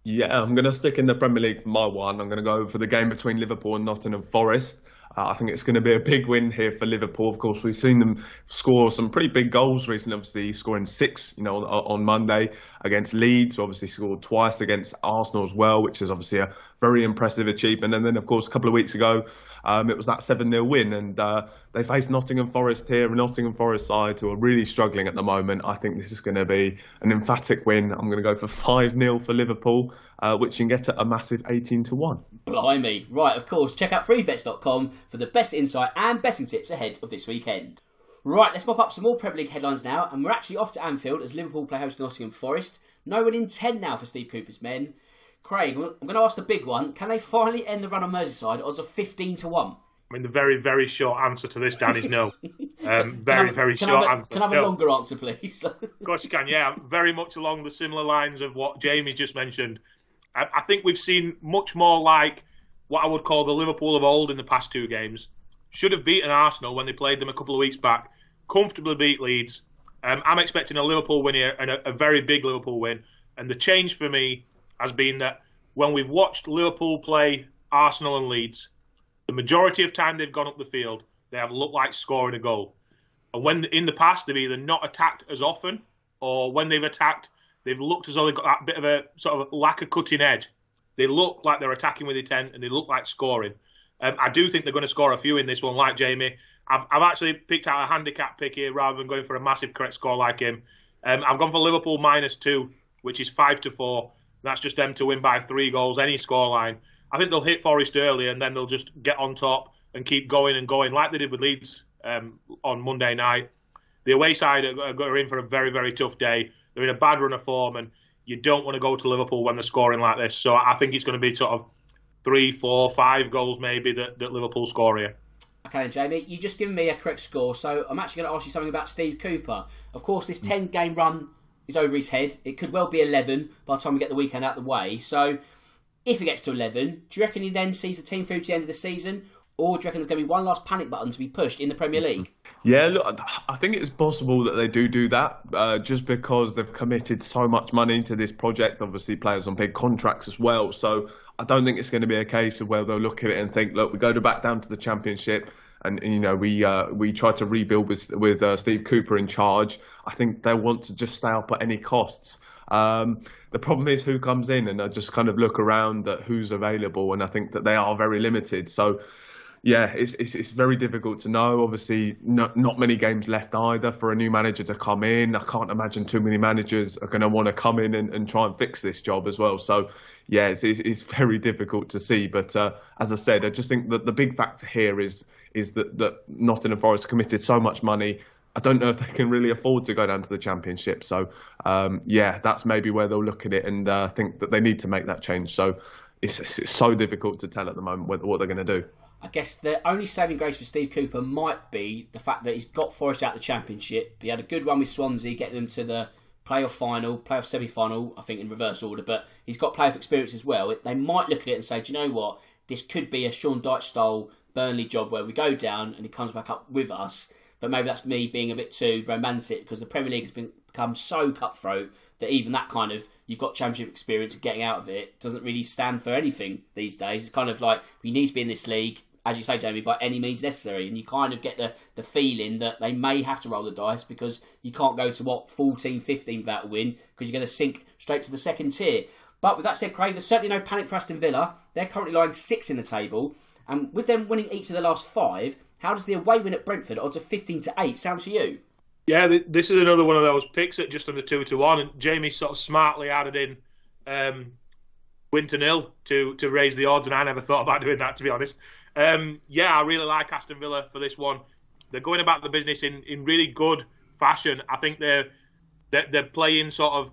Yeah, I'm going to stick in the Premier League for my one. I'm going to go for the game between Liverpool and Nottingham Forest. Uh, I think it's going to be a big win here for Liverpool. Of course, we've seen them score some pretty big goals recently. Obviously, scoring six, you know, on Monday against Leeds. Obviously, scored twice against Arsenal as well, which is obviously a very impressive achievement. And then, of course, a couple of weeks ago, um, it was that 7 0 win. And uh, they faced Nottingham Forest here, a Nottingham Forest side who are really struggling at the moment. I think this is going to be an emphatic win. I'm going to go for 5 0 for Liverpool, uh, which you can get at a massive 18 to 1. Blimey. Right, of course, check out freebets.com for the best insight and betting tips ahead of this weekend. Right, let's mop up some more Premier League headlines now, and we're actually off to Anfield as Liverpool play host Nottingham Forest. No one in 10 now for Steve Cooper's men. Craig, I'm going to ask the big one. Can they finally end the run on Merseyside? Odds of 15 to 1. I mean, the very, very short answer to this, Dan, is no. Um, very, very short a, answer. Can I have a no. longer answer, please? of course you can, yeah. Very much along the similar lines of what Jamie just mentioned. I, I think we've seen much more like what I would call the Liverpool of old in the past two games. Should have beaten Arsenal when they played them a couple of weeks back. Comfortably beat Leeds. Um, I'm expecting a Liverpool win here and a, a very big Liverpool win. And the change for me has been that when we've watched Liverpool play Arsenal and Leeds, the majority of time they've gone up the field, they have looked like scoring a goal. And when in the past they've either not attacked as often, or when they've attacked, they've looked as though they've got that bit of a sort of lack of cutting edge. They look like they're attacking with intent and they look like scoring. Um, I do think they're going to score a few in this one, like Jamie. I've, I've actually picked out a handicap pick here rather than going for a massive correct score like him. Um, I've gone for Liverpool minus two, which is five to four. That's just them to win by three goals, any scoreline. I think they'll hit Forest early and then they'll just get on top and keep going and going like they did with Leeds um, on Monday night. The away side are, are in for a very, very tough day. They're in a bad run of form, and you don't want to go to Liverpool when they're scoring like this. So I think it's going to be sort of three, four, five goals maybe that, that Liverpool score here. Okay, Jamie, you just given me a correct score, so I'm actually going to ask you something about Steve Cooper. Of course, this 10 game run is over his head. It could well be 11 by the time we get the weekend out of the way. So, if it gets to 11, do you reckon he then sees the team through to the end of the season? Or do you reckon there's going to be one last panic button to be pushed in the Premier League? Yeah, look, I think it's possible that they do do that uh, just because they've committed so much money to this project. Obviously, players on big contracts as well. So I don't think it's going to be a case of where they'll look at it and think, look, we go to back down to the Championship. And, you know we uh, we try to rebuild with with uh, Steve Cooper in charge. I think they want to just stay up at any costs. Um, the problem is who comes in, and I just kind of look around at who's available, and I think that they are very limited. So yeah, it's, it's, it's very difficult to know. Obviously, not not many games left either for a new manager to come in. I can't imagine too many managers are going to want to come in and, and try and fix this job as well. So, yeah, it's, it's, it's very difficult to see. But uh, as I said, I just think that the big factor here is is that that Nottingham Forest committed so much money. I don't know if they can really afford to go down to the championship. So, um, yeah, that's maybe where they'll look at it and uh, think that they need to make that change. So, it's, it's so difficult to tell at the moment what, what they're going to do. I guess the only saving grace for Steve Cooper might be the fact that he's got Forest out of the Championship. He had a good run with Swansea, getting them to the playoff final, playoff semi final, I think in reverse order, but he's got playoff experience as well. They might look at it and say, do you know what? This could be a Sean Dyche style Burnley job where we go down and he comes back up with us. But maybe that's me being a bit too romantic because the Premier League has been, become so cutthroat that even that kind of you've got championship experience and getting out of it doesn't really stand for anything these days. It's kind of like we need to be in this league as you say, Jamie, by any means necessary. And you kind of get the, the feeling that they may have to roll the dice because you can't go to what 14, 15 without win because you're going to sink straight to the second tier. But with that said, Craig, there's certainly no panic for Aston Villa. They're currently lying six in the table, and with them winning each of the last five, how does the away win at Brentford, odds of 15 to eight, sound to you? Yeah, this is another one of those picks at just under two to one, and Jamie sort of smartly added in um, win to nil to to raise the odds, and I never thought about doing that to be honest. Um, yeah, I really like Aston Villa for this one. They're going about the business in, in really good fashion. I think they're, they're, they're playing sort of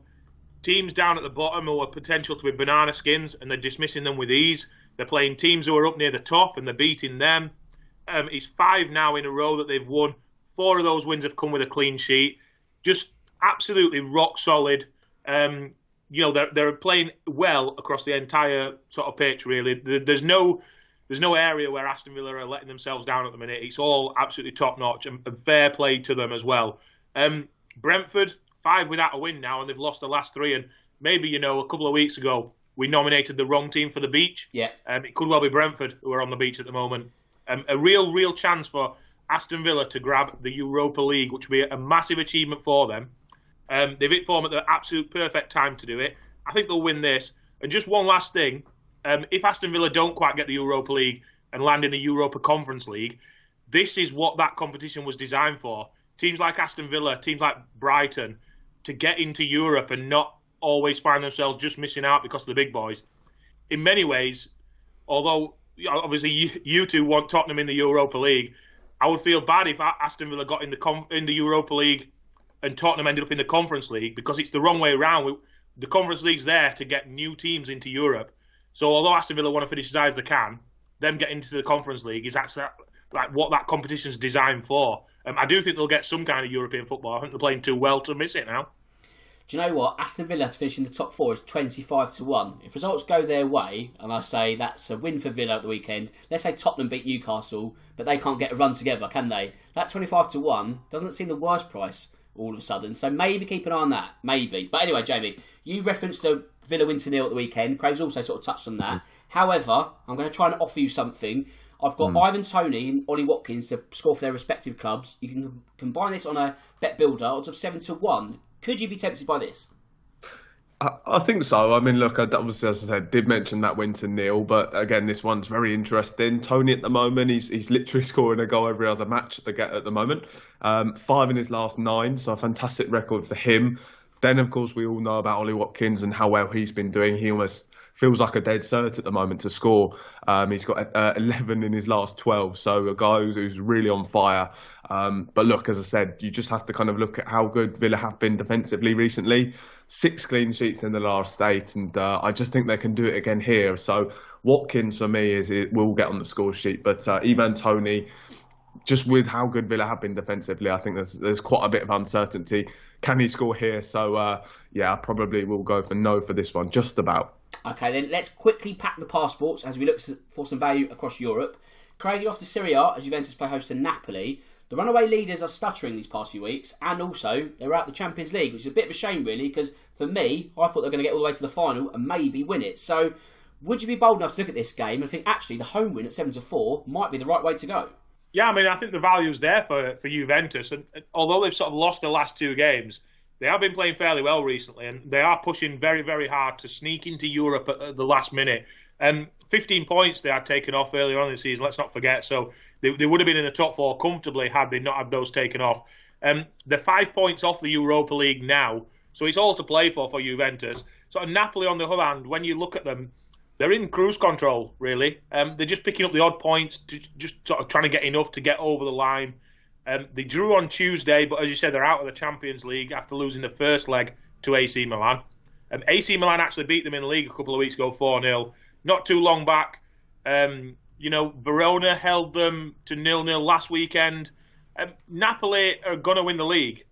teams down at the bottom who are potential to be banana skins, and they're dismissing them with ease. They're playing teams who are up near the top, and they're beating them. Um, it's five now in a row that they've won. Four of those wins have come with a clean sheet. Just absolutely rock solid. Um, you know, they're, they're playing well across the entire sort of pitch, really. There's no there's no area where Aston Villa are letting themselves down at the minute. It's all absolutely top notch and, and fair play to them as well. Um, Brentford five without a win now, and they've lost the last three. And maybe you know a couple of weeks ago we nominated the wrong team for the beach. Yeah, um, it could well be Brentford who are on the beach at the moment. Um, a real, real chance for Aston Villa to grab the Europa League, which would be a massive achievement for them. Um, they've hit form at the absolute perfect time to do it. I think they'll win this. And just one last thing: um, if Aston Villa don't quite get the Europa League and land in the Europa Conference League, this is what that competition was designed for. Teams like Aston Villa, teams like Brighton, to get into Europe and not always find themselves just missing out because of the big boys. In many ways, although obviously you, two want Tottenham in the Europa League, I would feel bad if Aston Villa got in the in the Europa League and Tottenham ended up in the Conference League because it's the wrong way around. The Conference League's there to get new teams into Europe. So although Aston Villa want to finish as high as they can, them getting into the Conference League is actually like what that competition's designed for. Um, I do think they'll get some kind of European football. I think they're playing too well to miss it now. Do you know what? Aston Villa to finish in the top four is 25 to 1. If results go their way, and I say that's a win for Villa at the weekend, let's say Tottenham beat Newcastle, but they can't get a run together, can they? That 25 to 1 doesn't seem the worst price all of a sudden. So maybe keep an eye on that. Maybe. But anyway, Jamie, you referenced the Villa win to nil at the weekend. Craig's also sort of touched on that. Mm. However, I'm going to try and offer you something. I've got mm. Ivan Toney and Ollie Watkins to score for their respective clubs. You can combine this on a bet builder, odds of 7 to 1. Could you be tempted by this? I, think so. I mean, look, I obviously, as I said, did mention that win to nil, but again, this one's very interesting. Tony at the moment, he's he's literally scoring a goal every other match they get at the moment. Um, five in his last nine, so a fantastic record for him. Then, of course, we all know about Ollie Watkins and how well he's been doing. He almost feels like a dead cert at the moment to score. Um, he's got uh, 11 in his last 12, so a guy who's, who's really on fire. Um, but look, as I said, you just have to kind of look at how good Villa have been defensively recently. Six clean sheets in the last eight, and uh, I just think they can do it again here. So Watkins for me is it will get on the score sheet, but uh, Ivan Toney just with how good Villa have been defensively, I think there's there's quite a bit of uncertainty. Can he score here? So uh, yeah, I probably will go for no for this one, just about. Okay, then let's quickly pack the passports as we look for some value across Europe. Craig, off to Serie A as Juventus play host to Napoli. The runaway leaders are stuttering these past few weeks, and also they're out the Champions League, which is a bit of a shame, really, because for me, I thought they were going to get all the way to the final and maybe win it. So, would you be bold enough to look at this game and think actually the home win at seven to four might be the right way to go? Yeah, I mean, I think the value's there for for Juventus, and, and although they've sort of lost the last two games, they have been playing fairly well recently, and they are pushing very, very hard to sneak into Europe at, at the last minute. And 15 points they had taken off earlier on in the season, let's not forget. So they, they would have been in the top four comfortably had they not had those taken off. Um, they're five points off the Europa League now, so it's all to play for for Juventus. So Napoli, on the other hand, when you look at them, they're in cruise control, really. Um, they're just picking up the odd points, to, just sort of trying to get enough to get over the line. Um, they drew on Tuesday, but as you said, they're out of the Champions League after losing the first leg to AC Milan. Um, AC Milan actually beat them in the league a couple of weeks ago, 4 0. Not too long back, um, you know, Verona held them to nil nil last weekend. Um, Napoli are going to win the league,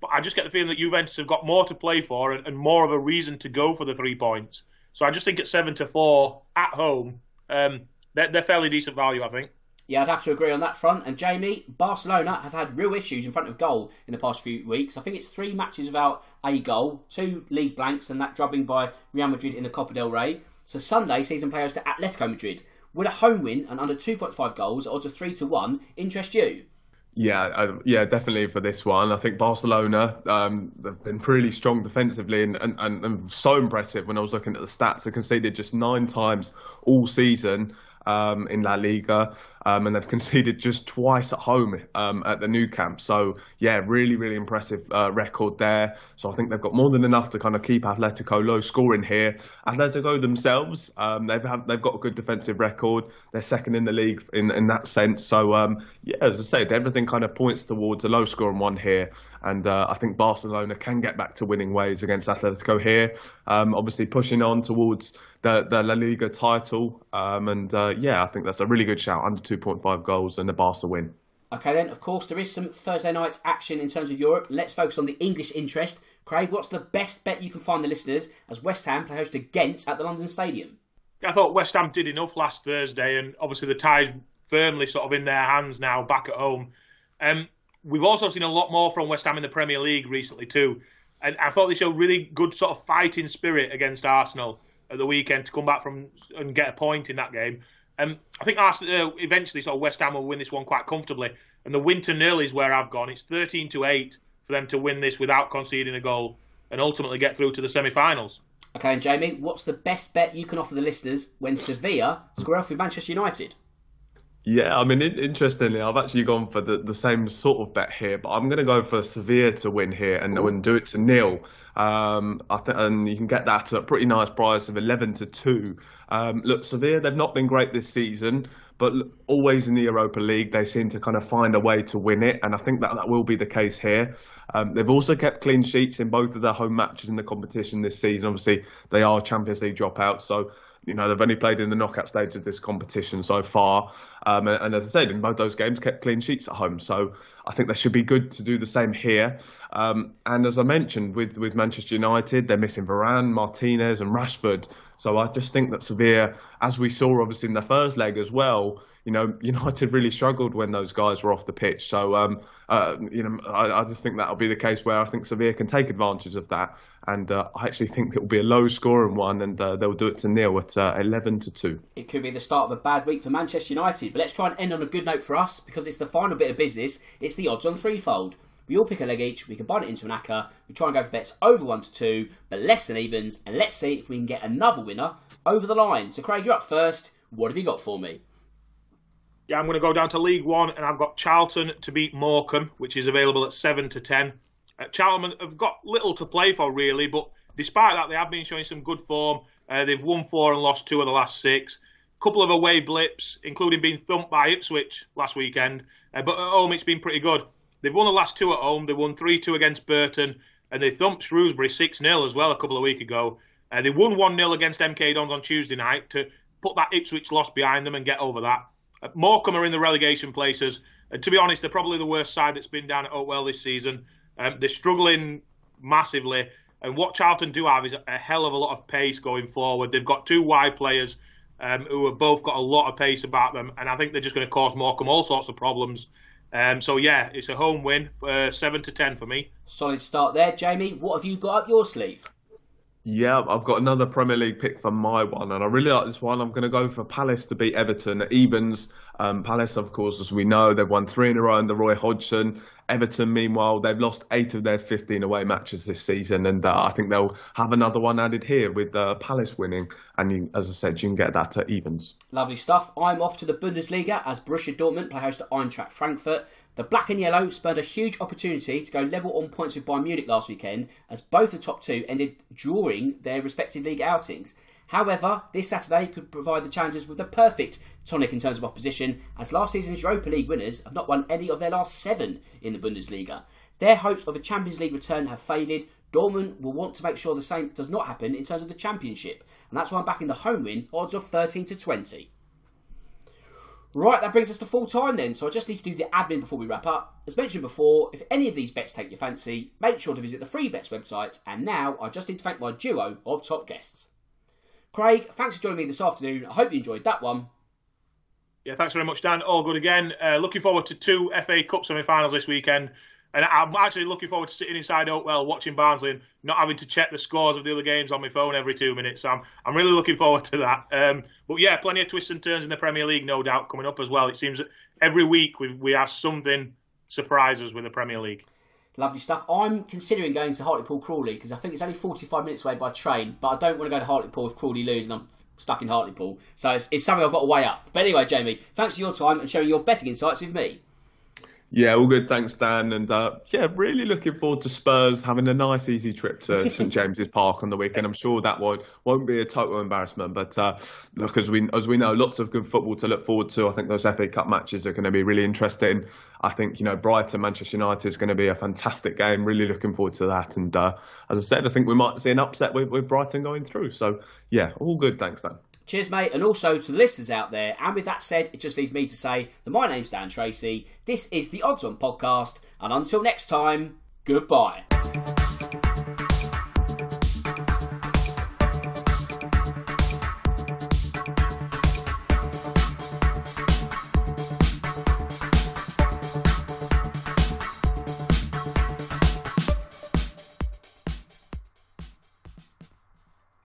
but I just get the feeling that Juventus have got more to play for and, and more of a reason to go for the three points. So I just think at seven to four at home, um, they're, they're fairly decent value, I think. Yeah, I'd have to agree on that front. And Jamie, Barcelona have had real issues in front of goal in the past few weeks. I think it's three matches without a goal, two league blanks, and that drubbing by Real Madrid in the Copa del Rey. So Sunday, season players to Atletico Madrid. Would a home win and under 2.5 goals, odds of 3 to 1, interest you? Yeah, uh, yeah, definitely for this one. I think Barcelona um, they've been really strong defensively and, and, and, so impressive. When I was looking at the stats, they conceded just nine times all season um, in La Liga, um, and they've conceded just twice at home um, at the Nou Camp. So yeah, really, really impressive uh, record there. So I think they've got more than enough to kind of keep Atletico low scoring here. Atletico themselves, um, they've have, they've got a good defensive record. They're second in the league in in that sense. So um, yeah, as I said, everything kind of points towards a low scoring one here, and uh, I think Barcelona can get back to winning ways against Atletico here. Um, obviously pushing on towards the, the La Liga title. Um, and uh, yeah, I think that's a really good shout. Under 2.5 goals and the Barca win. Okay, then, of course, there is some Thursday night action in terms of Europe. Let's focus on the English interest. Craig, what's the best bet you can find the listeners as West Ham play host to Ghent at the London Stadium? I thought West Ham did enough last Thursday, and obviously the tie's firmly sort of in their hands now, back at home. Um, we've also seen a lot more from West Ham in the Premier League recently too, and I thought they showed really good sort of fighting spirit against Arsenal at the weekend to come back from and get a point in that game. Um, I think Arsenal uh, eventually sort of West Ham will win this one quite comfortably, and the win to nil is where I've gone. It's 13 to eight for them to win this without conceding a goal and ultimately get through to the semi-finals. Okay, and Jamie, what's the best bet you can offer the listeners when Sevilla square off with Manchester United? Yeah, I mean, interestingly, I've actually gone for the, the same sort of bet here, but I'm going to go for Sevilla to win here and, and do it to nil. Um, I th- and you can get that at a pretty nice price of 11 to 2. Um, look, Sevilla, they've not been great this season, but always in the Europa League, they seem to kind of find a way to win it, and I think that that will be the case here. Um, they've also kept clean sheets in both of their home matches in the competition this season. Obviously, they are Champions League dropouts, so you know, they've only played in the knockout stage of this competition so far. Um, and, and, as I said, in both those games, kept clean sheets at home. So I think they should be good to do the same here. Um, and as I mentioned, with, with Manchester United, they're missing Varane, Martinez, and Rashford. So I just think that Sevilla, as we saw obviously in the first leg as well, you know, United really struggled when those guys were off the pitch. So, um, uh, you know, I, I, just think that'll be the case where I think Sevilla can take advantage of that. And uh, I actually think it will be a low scoring one and uh, they'll do it to nil at uh, 11 to 2. It could be the start of a bad week for Manchester United. But let's try and end on a good note for us because it's the final bit of business. It's the odds on threefold. We all pick a leg each, we combine it into an acca, we try and go for bets over 1 to 2, but less than evens, and let's see if we can get another winner over the line. So, Craig, you're up first. What have you got for me? Yeah, I'm going to go down to League One, and I've got Charlton to beat Morecambe, which is available at seven to ten. Uh, Charlton have got little to play for really, but despite that, they have been showing some good form. Uh, they've won four and lost two of the last six. A couple of away blips, including being thumped by Ipswich last weekend. Uh, but at home, it's been pretty good. They've won the last two at home. They won 3 2 against Burton, and they thumped Shrewsbury 6 0 as well a couple of weeks ago. Uh, they won 1 0 against MK Dons on Tuesday night to put that Ipswich loss behind them and get over that. Uh, Morecambe are in the relegation places. And to be honest, they're probably the worst side that's been down at Oakwell this season. Um, they're struggling massively. And what Charlton do have is a hell of a lot of pace going forward. They've got two wide players um, who have both got a lot of pace about them. And I think they're just going to cause Morecambe all sorts of problems. Um, so, yeah, it's a home win, uh, 7 to 10 for me. Solid start there. Jamie, what have you got up your sleeve? Yeah, I've got another Premier League pick for my one, and I really like this one. I'm going to go for Palace to beat Everton at Evens. Um, Palace, of course, as we know, they've won three in a row under Roy Hodgson. Everton, meanwhile, they've lost eight of their 15 away matches this season, and uh, I think they'll have another one added here with uh, Palace winning. And you, as I said, you can get that at evens. Lovely stuff. I'm off to the Bundesliga as Borussia Dortmund play host to Eintracht Frankfurt. The black and yellow spurned a huge opportunity to go level on points with Bayern Munich last weekend, as both the top two ended drawing their respective league outings. However, this Saturday could provide the challengers with the perfect tonic in terms of opposition, as last season's Europa League winners have not won any of their last seven in the Bundesliga. Their hopes of a Champions League return have faded. Dortmund will want to make sure the same does not happen in terms of the Championship, and that's why I'm backing the home win, odds of 13 to 20. Right, that brings us to full time then, so I just need to do the admin before we wrap up. As mentioned before, if any of these bets take your fancy, make sure to visit the free bets website, and now I just need to thank my duo of top guests. Craig, thanks for joining me this afternoon. I hope you enjoyed that one. Yeah, thanks very much, Dan. All good again. Uh, looking forward to two FA Cup semi finals this weekend. And I'm actually looking forward to sitting inside Oakwell watching Barnsley and not having to check the scores of the other games on my phone every two minutes. So I'm, I'm really looking forward to that. Um, but yeah, plenty of twists and turns in the Premier League, no doubt, coming up as well. It seems that every week we we have something surprises with the Premier League. Lovely stuff. I'm considering going to Hartlepool Crawley because I think it's only 45 minutes away by train, but I don't want to go to Hartlepool if Crawley lose and I'm stuck in Hartlepool. So it's, it's something I've got to weigh up. But anyway, Jamie, thanks for your time and sharing your betting insights with me. Yeah, all good. Thanks, Dan. And uh, yeah, really looking forward to Spurs having a nice, easy trip to St James's Park on the weekend. I'm sure that won't won't be a total embarrassment. But uh, look, as we as we know, lots of good football to look forward to. I think those FA Cup matches are going to be really interesting. I think you know Brighton, Manchester United is going to be a fantastic game. Really looking forward to that. And uh, as I said, I think we might see an upset with, with Brighton going through. So yeah, all good. Thanks, Dan. Cheers, mate. And also to the listeners out there. And with that said, it just leaves me to say that my name's Dan Tracey. This is the Odds On podcast. And until next time, goodbye.